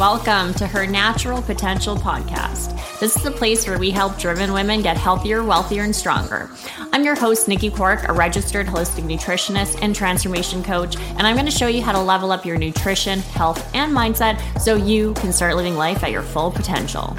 Welcome to her Natural Potential podcast. This is the place where we help driven women get healthier, wealthier, and stronger. I'm your host, Nikki Cork, a registered holistic nutritionist and transformation coach, and I'm going to show you how to level up your nutrition, health, and mindset so you can start living life at your full potential.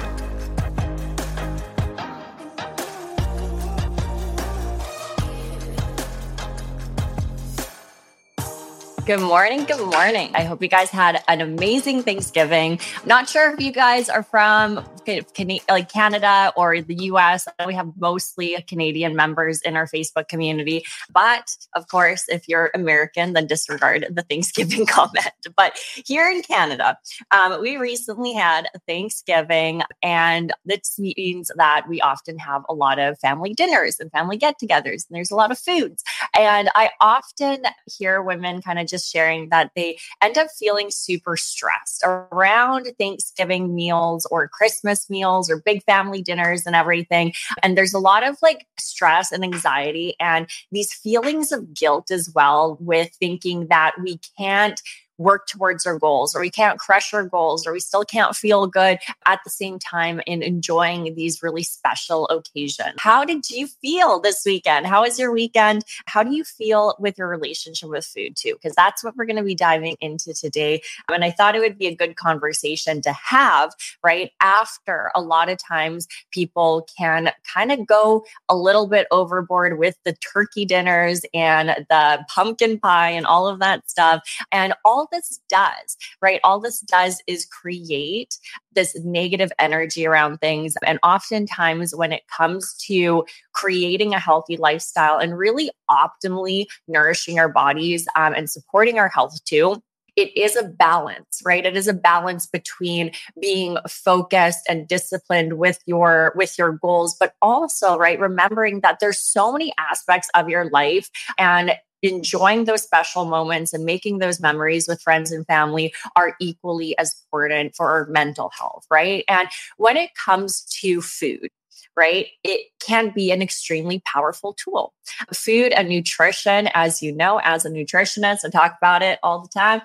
Good morning. Good morning. I hope you guys had an amazing Thanksgiving. I'm not sure if you guys are from like Canada or the US. We have mostly Canadian members in our Facebook community. But of course, if you're American, then disregard the Thanksgiving comment. But here in Canada, um, we recently had Thanksgiving, and this means that we often have a lot of family dinners and family get togethers, and there's a lot of foods. And I often hear women kind of just sharing that they end up feeling super stressed around Thanksgiving meals or Christmas meals or big family dinners and everything. And there's a lot of like stress and anxiety and these feelings of guilt as well with thinking that we can't work towards our goals or we can't crush our goals or we still can't feel good at the same time in enjoying these really special occasions. How did you feel this weekend? How was your weekend? How do you feel with your relationship with food too? Because that's what we're going to be diving into today. And I thought it would be a good conversation to have right after a lot of times people can kind of go a little bit overboard with the turkey dinners and the pumpkin pie and all of that stuff. And all this does, right? All this does is create this negative energy around things. And oftentimes, when it comes to creating a healthy lifestyle and really optimally nourishing our bodies um, and supporting our health too, it is a balance right it is a balance between being focused and disciplined with your with your goals but also right remembering that there's so many aspects of your life and enjoying those special moments and making those memories with friends and family are equally as important for our mental health, right? And when it comes to food, right? It can be an extremely powerful tool. Food and nutrition, as you know, as a nutritionist, I talk about it all the time.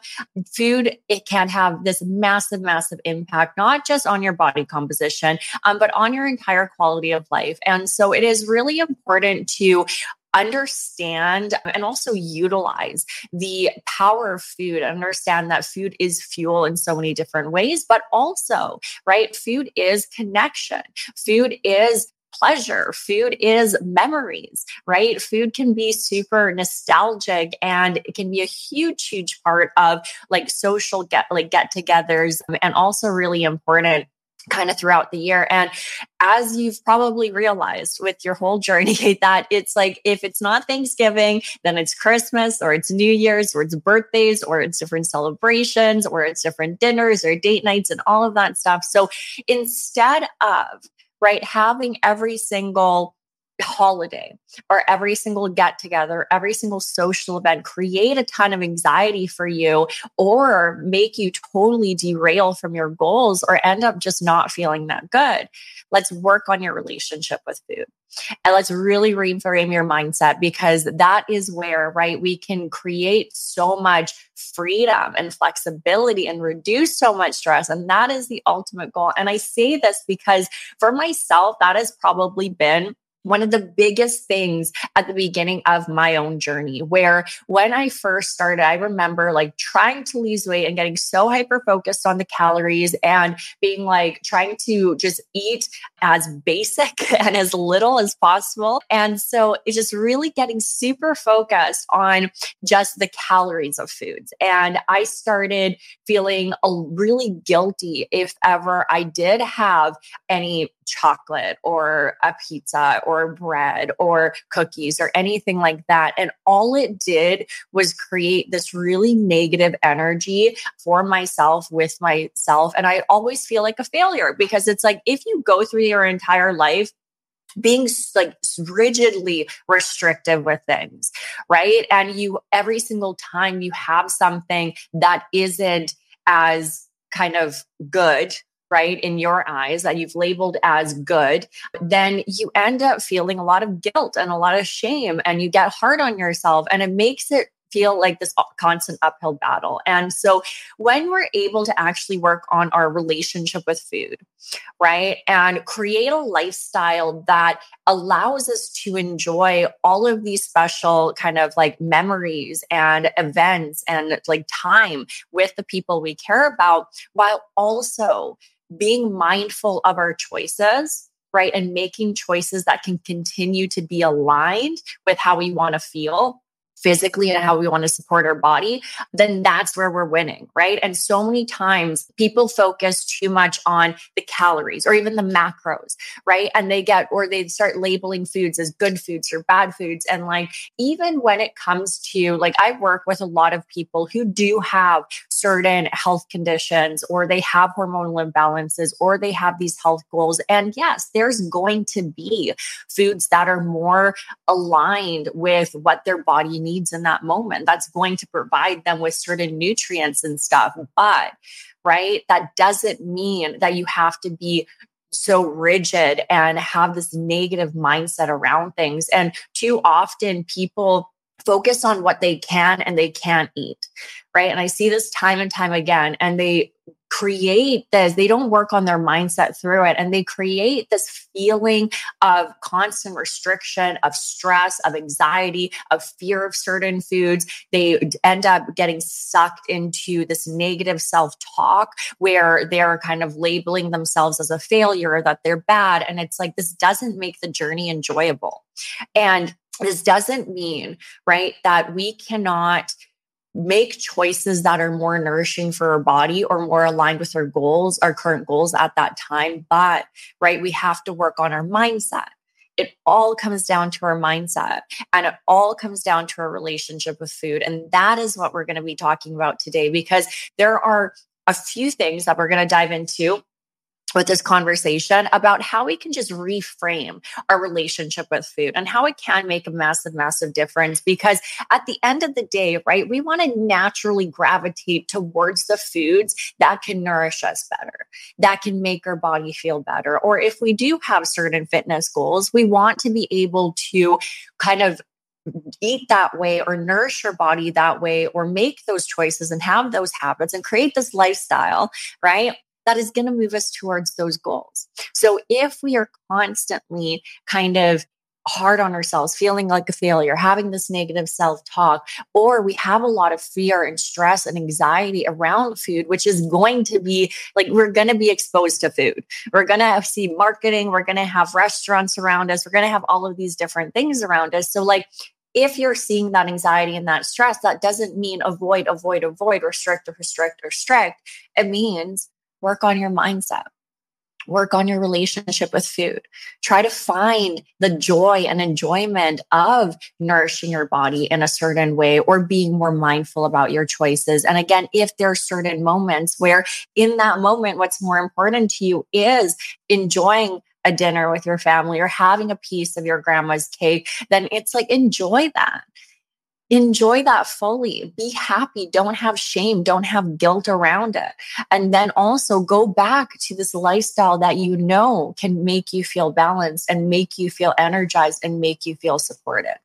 Food, it can have this massive, massive impact, not just on your body composition, um, but on your entire quality of life. And so it is really important to understand and also utilize the power of food understand that food is fuel in so many different ways but also right food is connection food is pleasure. Food is memories, right? Food can be super nostalgic and it can be a huge, huge part of like social get like get togethers and also really important kind of throughout the year. And as you've probably realized with your whole journey, that it's like if it's not Thanksgiving, then it's Christmas or it's New Year's or it's birthdays or it's different celebrations or it's different dinners or date nights and all of that stuff. So instead of right having every single holiday or every single get together, every single social event create a ton of anxiety for you or make you totally derail from your goals or end up just not feeling that good. Let's work on your relationship with food. And let's really reframe your mindset because that is where, right, we can create so much freedom and flexibility and reduce so much stress. And that is the ultimate goal. And I say this because for myself, that has probably been one of the biggest things at the beginning of my own journey where when I first started, I remember like trying to lose weight and getting so hyper focused on the calories and being like trying to just eat as basic and as little as possible. And so it's just really getting super focused on just the calories of foods. And I started feeling really guilty if ever I did have any chocolate or a pizza or bread or cookies or anything like that. And all it did was create this really negative energy for myself with myself. And I always feel like a failure because it's like if you go through your entire life being like rigidly restrictive with things, right? And you every single time you have something that isn't as kind of good right, in your eyes that you've labeled as good, then you end up feeling a lot of guilt and a lot of shame and you get hard on yourself. And it makes it feel like this constant uphill battle. And so when we're able to actually work on our relationship with food, right, and create a lifestyle that allows us to enjoy all of these special kind of like memories and events and like time with the people we care about, while also being mindful of our choices right? And making choices that can continue to be aligned with how we want to feel physically and how we want to support our body, then that's where we're winning, right? And so many times people focus too much on the calories or even the macros, right? And they get, or they start labeling foods as good foods or bad foods. And like, even when it comes to, like, I work with a lot of people who do have certain health conditions or they have hormonal imbalances or they have these health goals. And yes, there's going to be foods that are more aligned with what their body needs in that moment. That's going to provide them with certain nutrients and stuff. But, right, that doesn't mean that you have to be so rigid and have this negative mindset around things. And too often people focus on what they can and they can't eat, right? And I see this time and time again, and they create this, they don't work on their mindset through it, and they create this feeling of constant restriction, of stress, of anxiety, of fear of certain foods. They end up getting sucked into this negative self talk where they're kind of labeling themselves as a failure, that they're bad. And it's like, this doesn't make the journey enjoyable. And this doesn't mean, right, that we cannot make choices that are more nourishing for our body or more aligned with our goals, our current goals at that time. But, right, we have to work on our mindset. It all comes down to our mindset and it all comes down to our relationship with food. And that is what we're going to be talking about today because there are a few things that we're going to dive into with this conversation about how we can just reframe our relationship with food and how it can make a massive, massive difference. Because at the end of the day, right, we want to naturally gravitate towards the foods that can nourish us better, that can make our body feel better. Or if we do have certain fitness goals, we want to be able to kind of eat that way or nourish your body that way or make those choices and have those habits and create this lifestyle, right? That is going to move us towards those goals. So if we are constantly kind of hard on ourselves, feeling like a failure, having this negative self talk, or we have a lot of fear and stress and anxiety around food, which is going to be like we're going to be exposed to food. We're going to see marketing, we're going to have restaurants around us, we're going to have all of these different things around us. So, like, if you're seeing that anxiety and that stress, that doesn't mean avoid, avoid, avoid, restrict, or restrict, or restrict. It means work on your mindset work on your relationship with food. Try to find the joy and enjoyment of nourishing your body in a certain way or being more mindful about your choices. And again, if there are certain moments where in that moment, what's more important to you is enjoying a dinner with your family or having a piece of your grandma's cake, then it's like enjoy that enjoy that fully be happy don't have shame don't have guilt around it. And then also go back to this lifestyle that you know can make you feel balanced and make you feel energized and make you feel supported.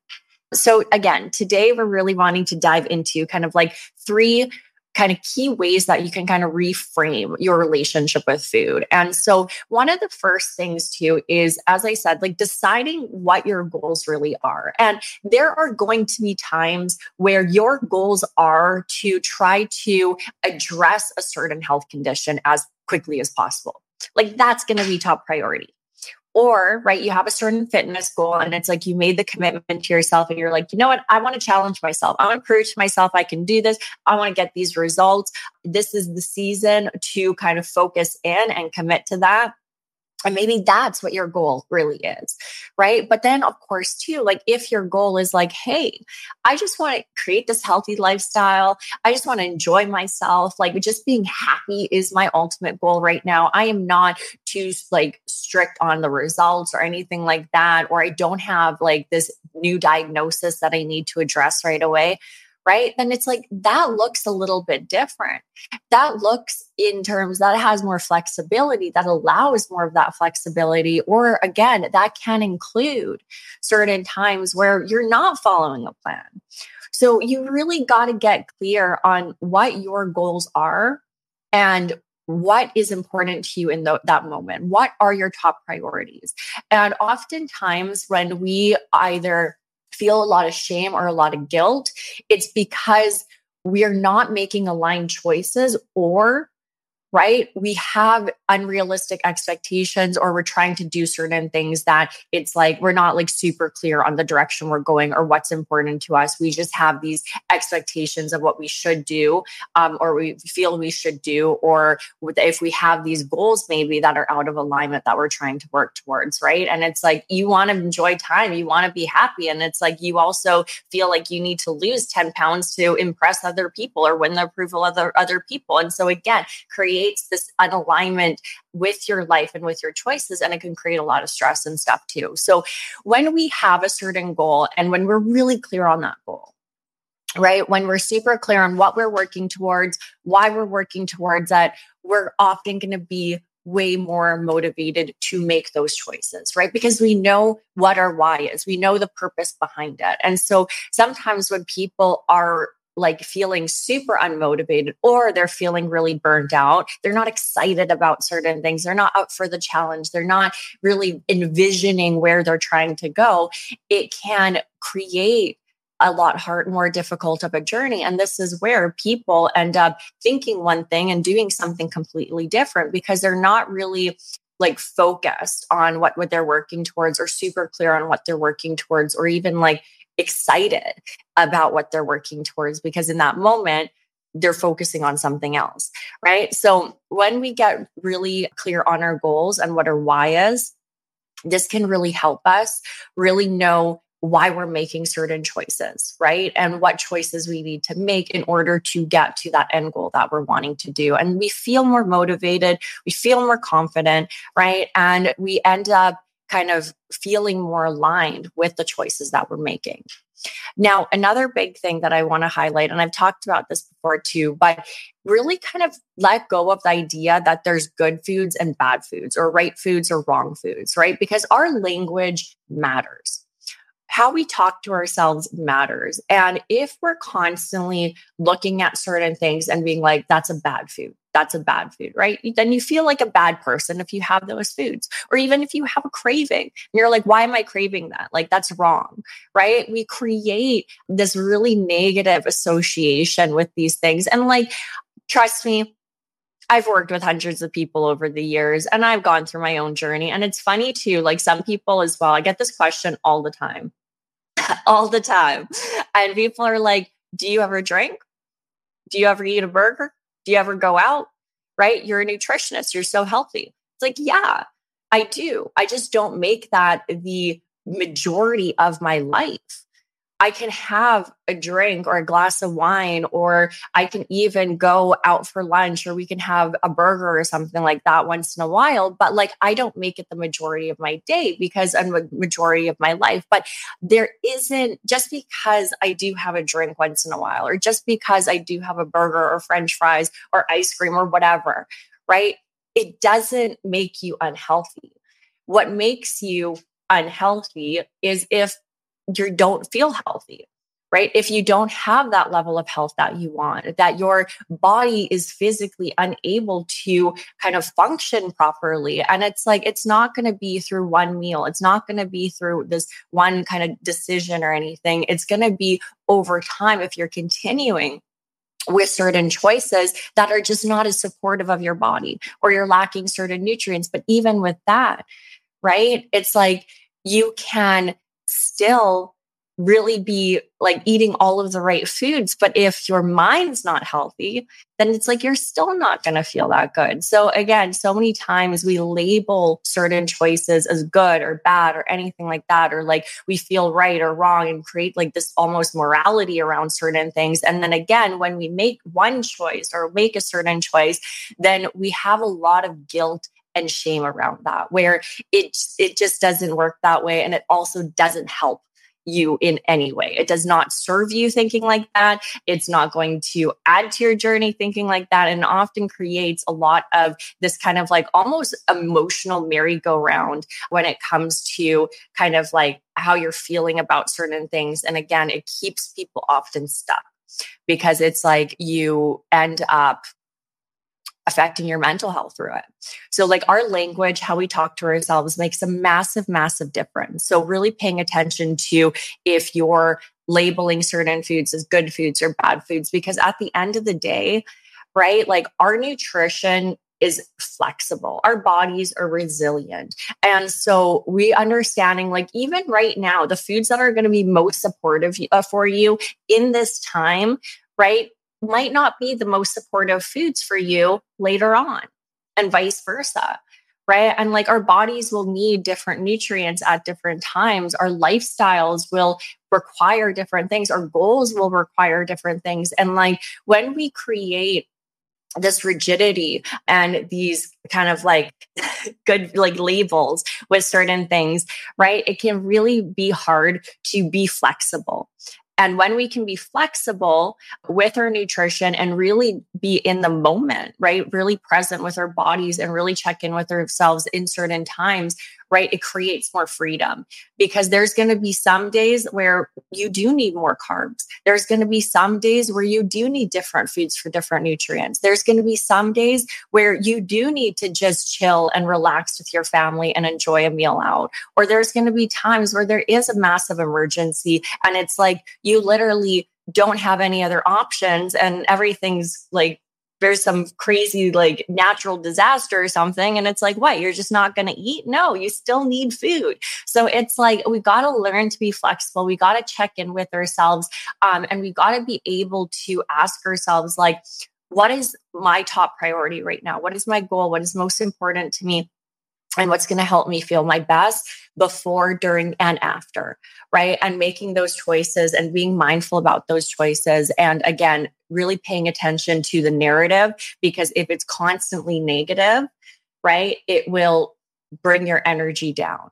So again today we're really wanting to dive into kind of like three kind of key ways that you can kind of reframe your relationship with food. And so, one of the first things too is, as I said, like deciding what your goals really are. And there are going to be times where your goals are to try to address a certain health condition as quickly as possible. Like, that's going to be top priority. Or, right, you have a certain fitness goal and it's like you made the commitment to yourself and you're like, you know what? I want to challenge myself. I want to prove to myself I can do this. I want to get these results. This is the season to kind of focus in and commit to that. And maybe that's what your goal really is, right? But then, of course, too, like if your goal is like, hey, I just want to create this healthy lifestyle, I just want to enjoy myself, like just being happy is my ultimate goal right now. I am not too like strict on the results or anything like that, or I don't have like this new diagnosis that I need to address right away right? Then it's like that looks a little bit different. That looks in terms that has more flexibility, that allows more of that flexibility. Or again, that can include certain times where you're not following a plan. So you really got to get clear on what your goals are and what is important to you in the, that moment. What are your top priorities? And oftentimes, when we either feel a lot of shame or a lot of guilt, it's because we are not making aligned choices or right? We have unrealistic expectations or we're trying to do certain things that it's like we're not like super clear on the direction we're going or what's important to us. We just have these expectations of what we should do um, or we feel we should do, or if we have these goals maybe that are out of alignment that we're trying to work towards, right? And it's like you want to enjoy time, you want to be happy. And it's like you also feel like you need to lose 10 pounds to impress other people or win the approval of other, other people. And so again, create creates this unalignment with your life and with your choices and it can create a lot of stress and stuff too so when we have a certain goal and when we're really clear on that goal right when we're super clear on what we're working towards why we're working towards that we're often going to be way more motivated to make those choices, right? Because we know what our why is, we know the purpose behind it. And so sometimes when people are like feeling super unmotivated or they're feeling really burned out. They're not excited about certain things. They're not up for the challenge. They're not really envisioning where they're trying to go. It can create a lot hard, more difficult of a journey. And this is where people end up thinking one thing and doing something completely different because they're not really like focused on what, what they're working towards or super clear on what they're working towards or even like excited about what they're working towards because in that moment, they're focusing on something else, right? So when we get really clear on our goals and what our why is, this can really help us really know why we're making certain choices, right? And what choices we need to make in order to get to that end goal that we're wanting to do. And we feel more motivated, we feel more confident, right? And we end up kind of feeling more aligned with the choices that we're making. Now, another big thing that I want to highlight, and I've talked about this before too, but really kind of let go of the idea that there's good foods and bad foods, or right foods or wrong foods, right? Because our language matters how we talk to ourselves matters. And if we're constantly looking at certain things and being like, that's a bad food, that's a bad food, right? Then you feel like a bad person if you have those foods. Or even if you have a craving, you're like, why am I craving that? Like, that's wrong, right? We create this really negative association with these things. And like, trust me, I've worked with hundreds of people over the years and I've gone through my own journey. And it's funny too, like some people as well. I get this question all the time all the time. And people are like, Do you ever drink? Do you ever eat a burger? Do you ever go out? Right? You're a nutritionist. You're so healthy. It's like, yeah, I do. I just don't make that the majority of my life. I can have a drink or a glass of wine, or I can even go out for lunch, or we can have a burger or something like that once in a while. But like, I don't make it the majority of my day because I'm the majority of my life. But there isn't just because I do have a drink once in a while, or just because I do have a burger or french fries or ice cream or whatever, right? It doesn't make you unhealthy. What makes you unhealthy is if you don't feel healthy right? If you don't have that level of health that you want, that your body is physically unable to kind of function properly. And it's like, it's not going to be through one meal, it's not going to be through this one kind of decision or anything. It's going to be over time if you're continuing with certain choices that are just not as supportive of your body or you're lacking certain nutrients. But even with that, right? It's like you can still really be like eating all of the right foods. But if your mind's not healthy, then it's like you're still not going to feel that good. So, again, so many times we label certain choices as good or bad or anything like that, or like we feel right or wrong and create like this almost morality around certain things. And then again, when we make one choice or make a certain choice, then we have a lot of guilt and shame around that where it it just doesn't work that way and it also doesn't help you in any way. It does not serve you thinking like that. It's not going to add to your journey thinking like that. And often creates a lot of this kind of like almost emotional merry-go-round when it comes to kind of like how you're feeling about certain things. And again, it keeps people often stuck because it's like you end up affecting your mental health through it. So, like our language, how we talk to ourselves makes a massive, massive difference. So, really paying attention to if you're labeling certain foods as good foods or bad foods, because at the end of the day, right, like our nutrition is flexible. Our bodies are resilient. And so we understanding like even right now the foods that are going to be most supportive uh, for you in this time, right? Might not be the most supportive foods for you later on, and vice versa. Right. And like our bodies will need different nutrients at different times. Our lifestyles will require different things. Our goals will require different things. And like when we create this rigidity and these kind of like good like labels with certain things right it can really be hard to be flexible and when we can be flexible with our nutrition and really be in the moment, right? Really present with our bodies and really check in with ourselves in certain times, right? It creates more freedom because there's going to be some days where you do need more carbs. There's going to be some days where you do need different foods for different nutrients. There's going to be some days where you do need to just chill and relax with your family and enjoy a meal out. Or there's going to be times where there is a massive emergency and it's like you literally don't have any other options and everything's like there's some crazy like natural disaster or something and it's like what you're just not going to eat? No you still need food. So it's like we got to learn to be flexible. We got to check in with ourselves um, and we got to be able to ask ourselves like what is my top priority right now? What is my goal? What is most important to me and what's going to help me feel my best before, during, and after, right? And making those choices and being mindful about those choices. And again, really paying attention to the narrative because if it's constantly negative, right, it will bring your energy down.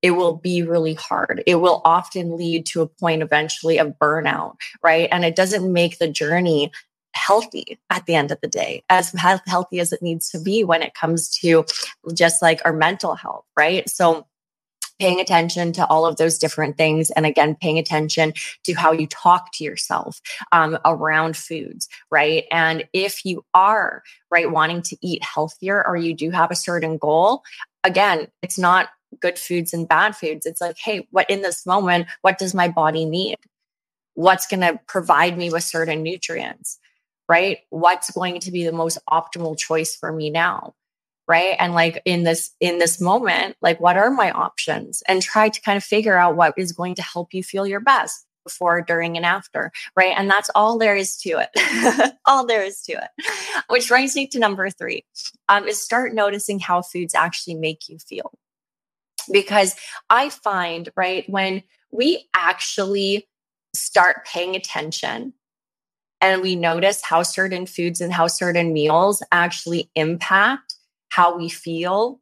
It will be really hard. It will often lead to a point eventually of burnout, right? And it doesn't make the journey healthy at the end of the day, as healthy as it needs to be when it comes to just like our mental health, right? So, paying attention to all of those different things and again paying attention to how you talk to yourself um, around foods right? And if you are right wanting to eat healthier or you do have a certain goal again it's not good foods and bad foods. It's like hey what in this moment what does my body need? What's going to provide me with certain nutrients right? What's going to be the most optimal choice for me now? Right. And like in this, in this moment, like what are my options and try to kind of figure out what is going to help you feel your best before, during, and after. Right. And that's all there is to it. all there is to it. Which brings me to number three um, is start noticing how foods actually make you feel. Because I find, right, when we actually start paying attention and we notice how certain foods and how certain meals actually impact how we feel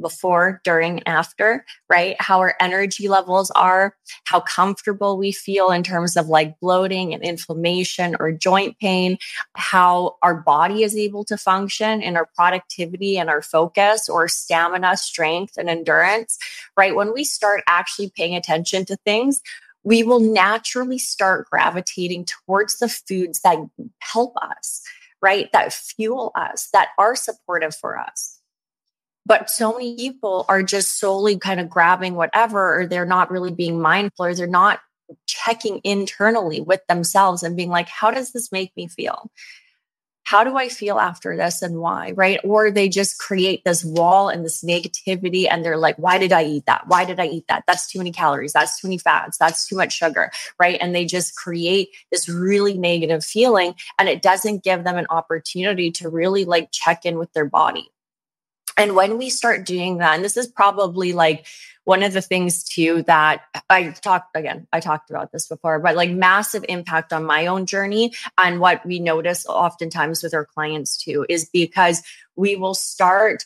before, during, after, right? How our energy levels are, how comfortable we feel in terms of like bloating and inflammation or joint pain, how our body is able to function in our productivity and our focus or stamina, strength, and endurance, right? When we start actually paying attention to things, we will naturally start gravitating towards the foods that help us, right? That fuel us, that are supportive for us. But so many people are just solely kind of grabbing whatever, or they're not really being mindful, or they're not checking internally with themselves and being like, how does this make me feel? How do I feel after this and why? Right. Or they just create this wall and this negativity and they're like, why did I eat that? Why did I eat that? That's too many calories. That's too many fats. That's too much sugar. Right. And they just create this really negative feeling and it doesn't give them an opportunity to really like check in with their body. And when we start doing that, and this is probably like one of the things too that I talked again, I talked about this before, but like massive impact on my own journey and what we notice oftentimes with our clients too is because we will start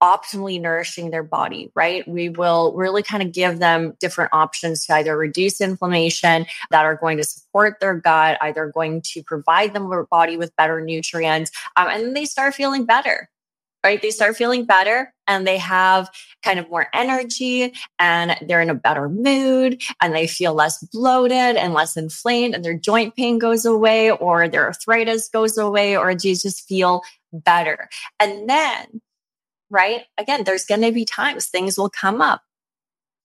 optimally nourishing their body, right? We will really kind of give them different options to either reduce inflammation that are going to support their gut, either going to provide them their body with better nutrients, um, and they start feeling better. Right? They start feeling better and they have kind of more energy and they're in a better mood and they feel less bloated and less inflamed and their joint pain goes away or their arthritis goes away or they just feel better. And then right? Again, there's going to be times things will come up,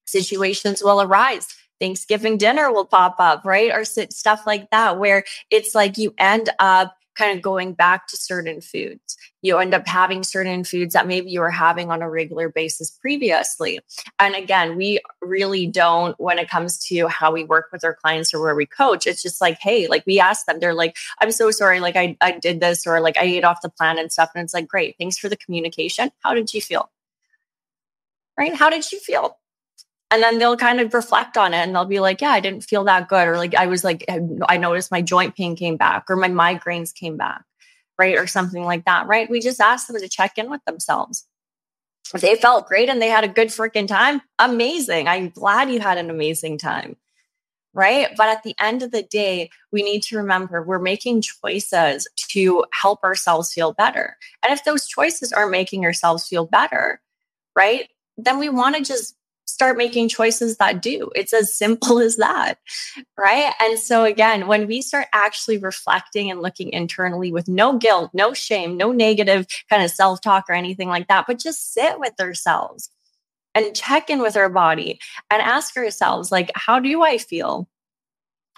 situations will arise. Thanksgiving dinner will pop up, right? Or stuff like that, where it's like you end up kind of going back to certain foods. You end up having certain foods that maybe you were having on a regular basis previously. And again, we really don't, when it comes to how we work with our clients or where we coach, it's just like, hey, like we ask them, they're like, I'm so sorry, like I, I did this or like I ate off the plan and stuff. And it's like, great, thanks for the communication. How did you feel? Right? How did you feel? And then they'll kind of reflect on it and they'll be like yeah i didn't feel that good or like i was like i noticed my joint pain came back or my migraines came back right or something like that right? We just ask them to check in with themselves. If they felt great and they had a good freaking time amazing. I'm glad you had an amazing time right? But at the end of the day we need to remember we're making choices to help ourselves feel better. And if those choices aren't making ourselves feel better right then we want to just start making choices that do. It's as simple as that. Right. And so, again, when we start actually reflecting and looking internally with no guilt, no shame, no negative kind of self talk or anything like that, but just sit with ourselves and check in with our body and ask ourselves, like, how do I feel?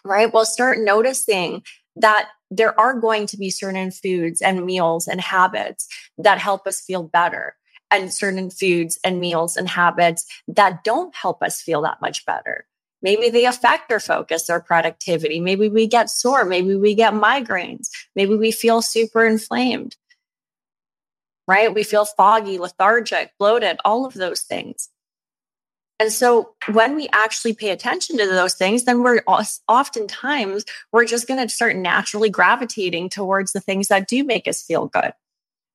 Right. We'll start noticing that there are going to be certain foods and meals and habits that help us feel better and certain foods and meals and habits that don't help us feel that much better. Maybe they affect our focus or productivity. Maybe we get sore. Maybe we get migraines. Maybe we feel super inflamed, right? We feel foggy, lethargic, bloated, all of those things. And so when we actually pay attention to those things, then we're oftentimes, we're just going to start naturally gravitating towards the things that do make us feel good.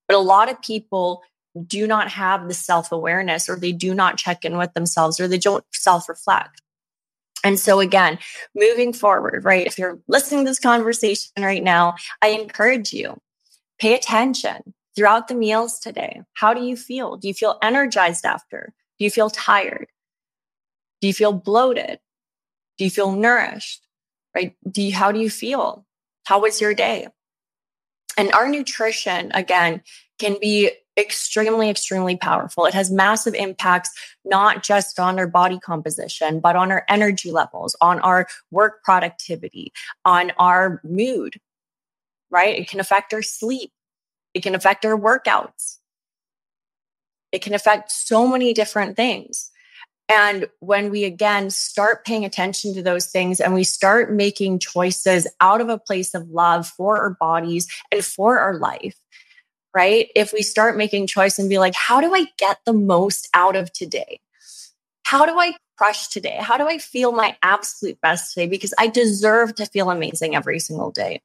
But a lot of people do not have the self awareness or they do not check in with themselves or they don't self reflect. And so, again, moving forward, right? If you're listening to this conversation right now, I encourage you pay attention throughout the meals today. How do you feel? Do you feel energized after? Do you feel tired? Do you feel bloated? Do you feel nourished? Right? Do you, how do you feel? How was your day? And our nutrition, again, can be extremely, extremely powerful. It has massive impacts, not just on our body composition, but on our energy levels, on our work productivity, on our mood, right? It can affect our sleep, it can affect our workouts, it can affect so many different things. And when we again start paying attention to those things and we start making choices out of a place of love for our bodies and for our life, right? If we start making choice and be like, how do I get the most out of today? How do I crush today? How do I feel my absolute best today? Because I deserve to feel amazing every single day.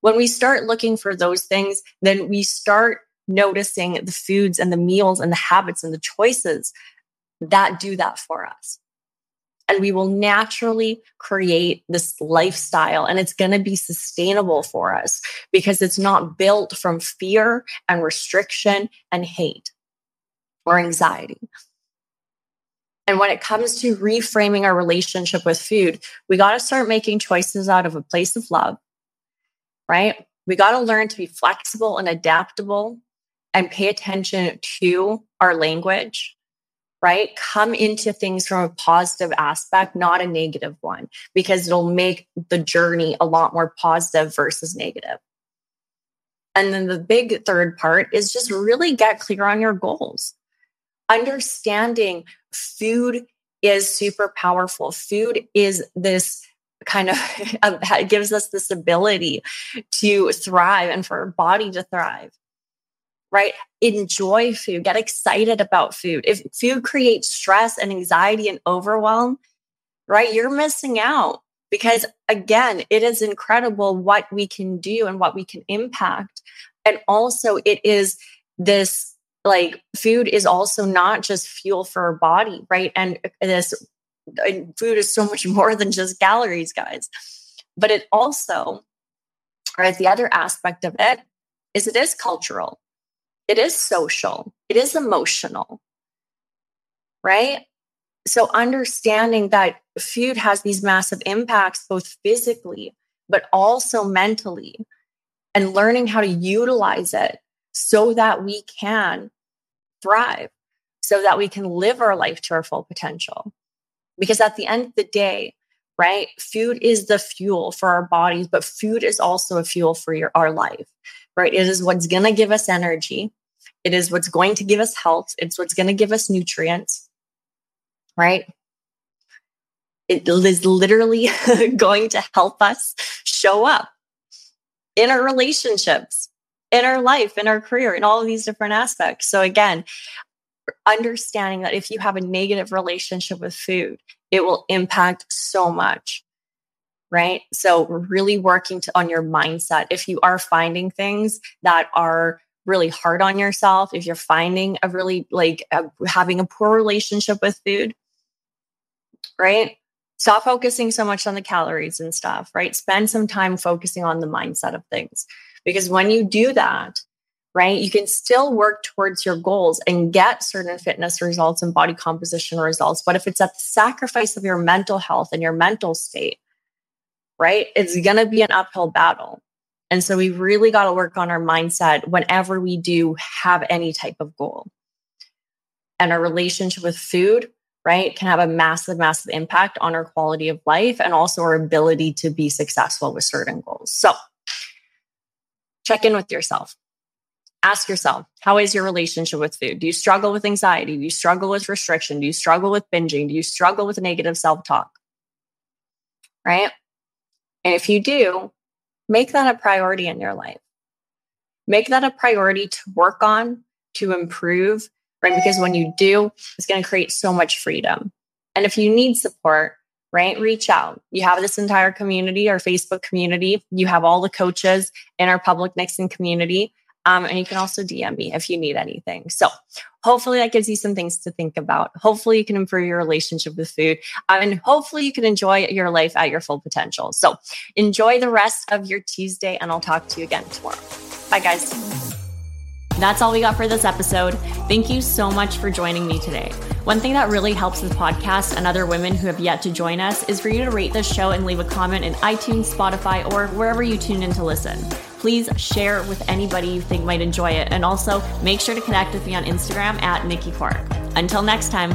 When we start looking for those things, then we start noticing the foods and the meals and the habits and the choices that do that for us and we will naturally create this lifestyle and it's going to be sustainable for us because it's not built from fear and restriction and hate or anxiety. And when it comes to reframing our relationship with food, we got to start making choices out of a place of love, right? We got to learn to be flexible and adaptable and pay attention to our language right? Come into things from a positive aspect, not a negative one, because it'll make the journey a lot more positive versus negative. And then the big third part is just really get clear on your goals. Understanding food is super powerful. Food is this kind of gives us this ability to thrive and for our body to thrive right? Enjoy food, get excited about food. If food creates stress and anxiety and overwhelm, right, you're missing out because again, it is incredible what we can do and what we can impact. And also, it is this like food is also not just fuel for our body, right? And uh, this and food is so much more than just calories, guys. But it also, right, the other aspect of it is it is cultural, it is social, it is emotional, right? So understanding that food has these massive impacts, both physically, but also mentally, and learning how to utilize it so that we can thrive, so that we can live our life to our full potential. Because at the end of the day, right, food is the fuel for our bodies, but food is also a fuel for your, our life, right? It is what's going to give us energy. It is what's going to give us health. It's what's going to give us nutrients, right? It is literally going to help us show up in our relationships, in our life, in our career, in all of these different aspects. So, again, understanding that if you have a negative relationship with food, it will impact so much. Right. So, really working to, on your mindset. If you are finding things that are really hard on yourself, if you're finding a really like a, having a poor relationship with food, right? Stop focusing so much on the calories and stuff, right? Spend some time focusing on the mindset of things. Because when you do that, right, you can still work towards your goals and get certain fitness results and body composition results. But if it's at the sacrifice of your mental health and your mental state, right, it's going to be an uphill battle. And so we really got to work on our mindset whenever we do have any type of goal. And our relationship with food right, can have a massive, massive impact on our quality of life and also our ability to be successful with certain goals. So check in with yourself. Ask yourself, how is your relationship with food? Do you struggle with anxiety? Do you struggle with restriction? Do you struggle with binging? Do you struggle with negative self talk? Right? And if you do, make that a priority in your life. Make that a priority to work on, to improve, right? Because when you do, it's going to create so much freedom. And if you need support, right, reach out. You have this entire community, our Facebook community. You have all the coaches in our public Nixon community. Um, and you can also DM me if you need anything. So hopefully that gives you some things to think about. Hopefully you can improve your relationship with food um, and hopefully you can enjoy your life at your full potential. So enjoy the rest of your Tuesday and I'll talk to you again tomorrow. Bye guys. That's all we got for this episode. Thank you so much for joining me today. One thing that really helps this podcast and other women who have yet to join us is for you to rate this show and leave a comment in iTunes, Spotify, or wherever you tune in to listen. Please share with anybody you think might enjoy it. And also make sure to connect with me on Instagram at Nikki Cork. Until next time.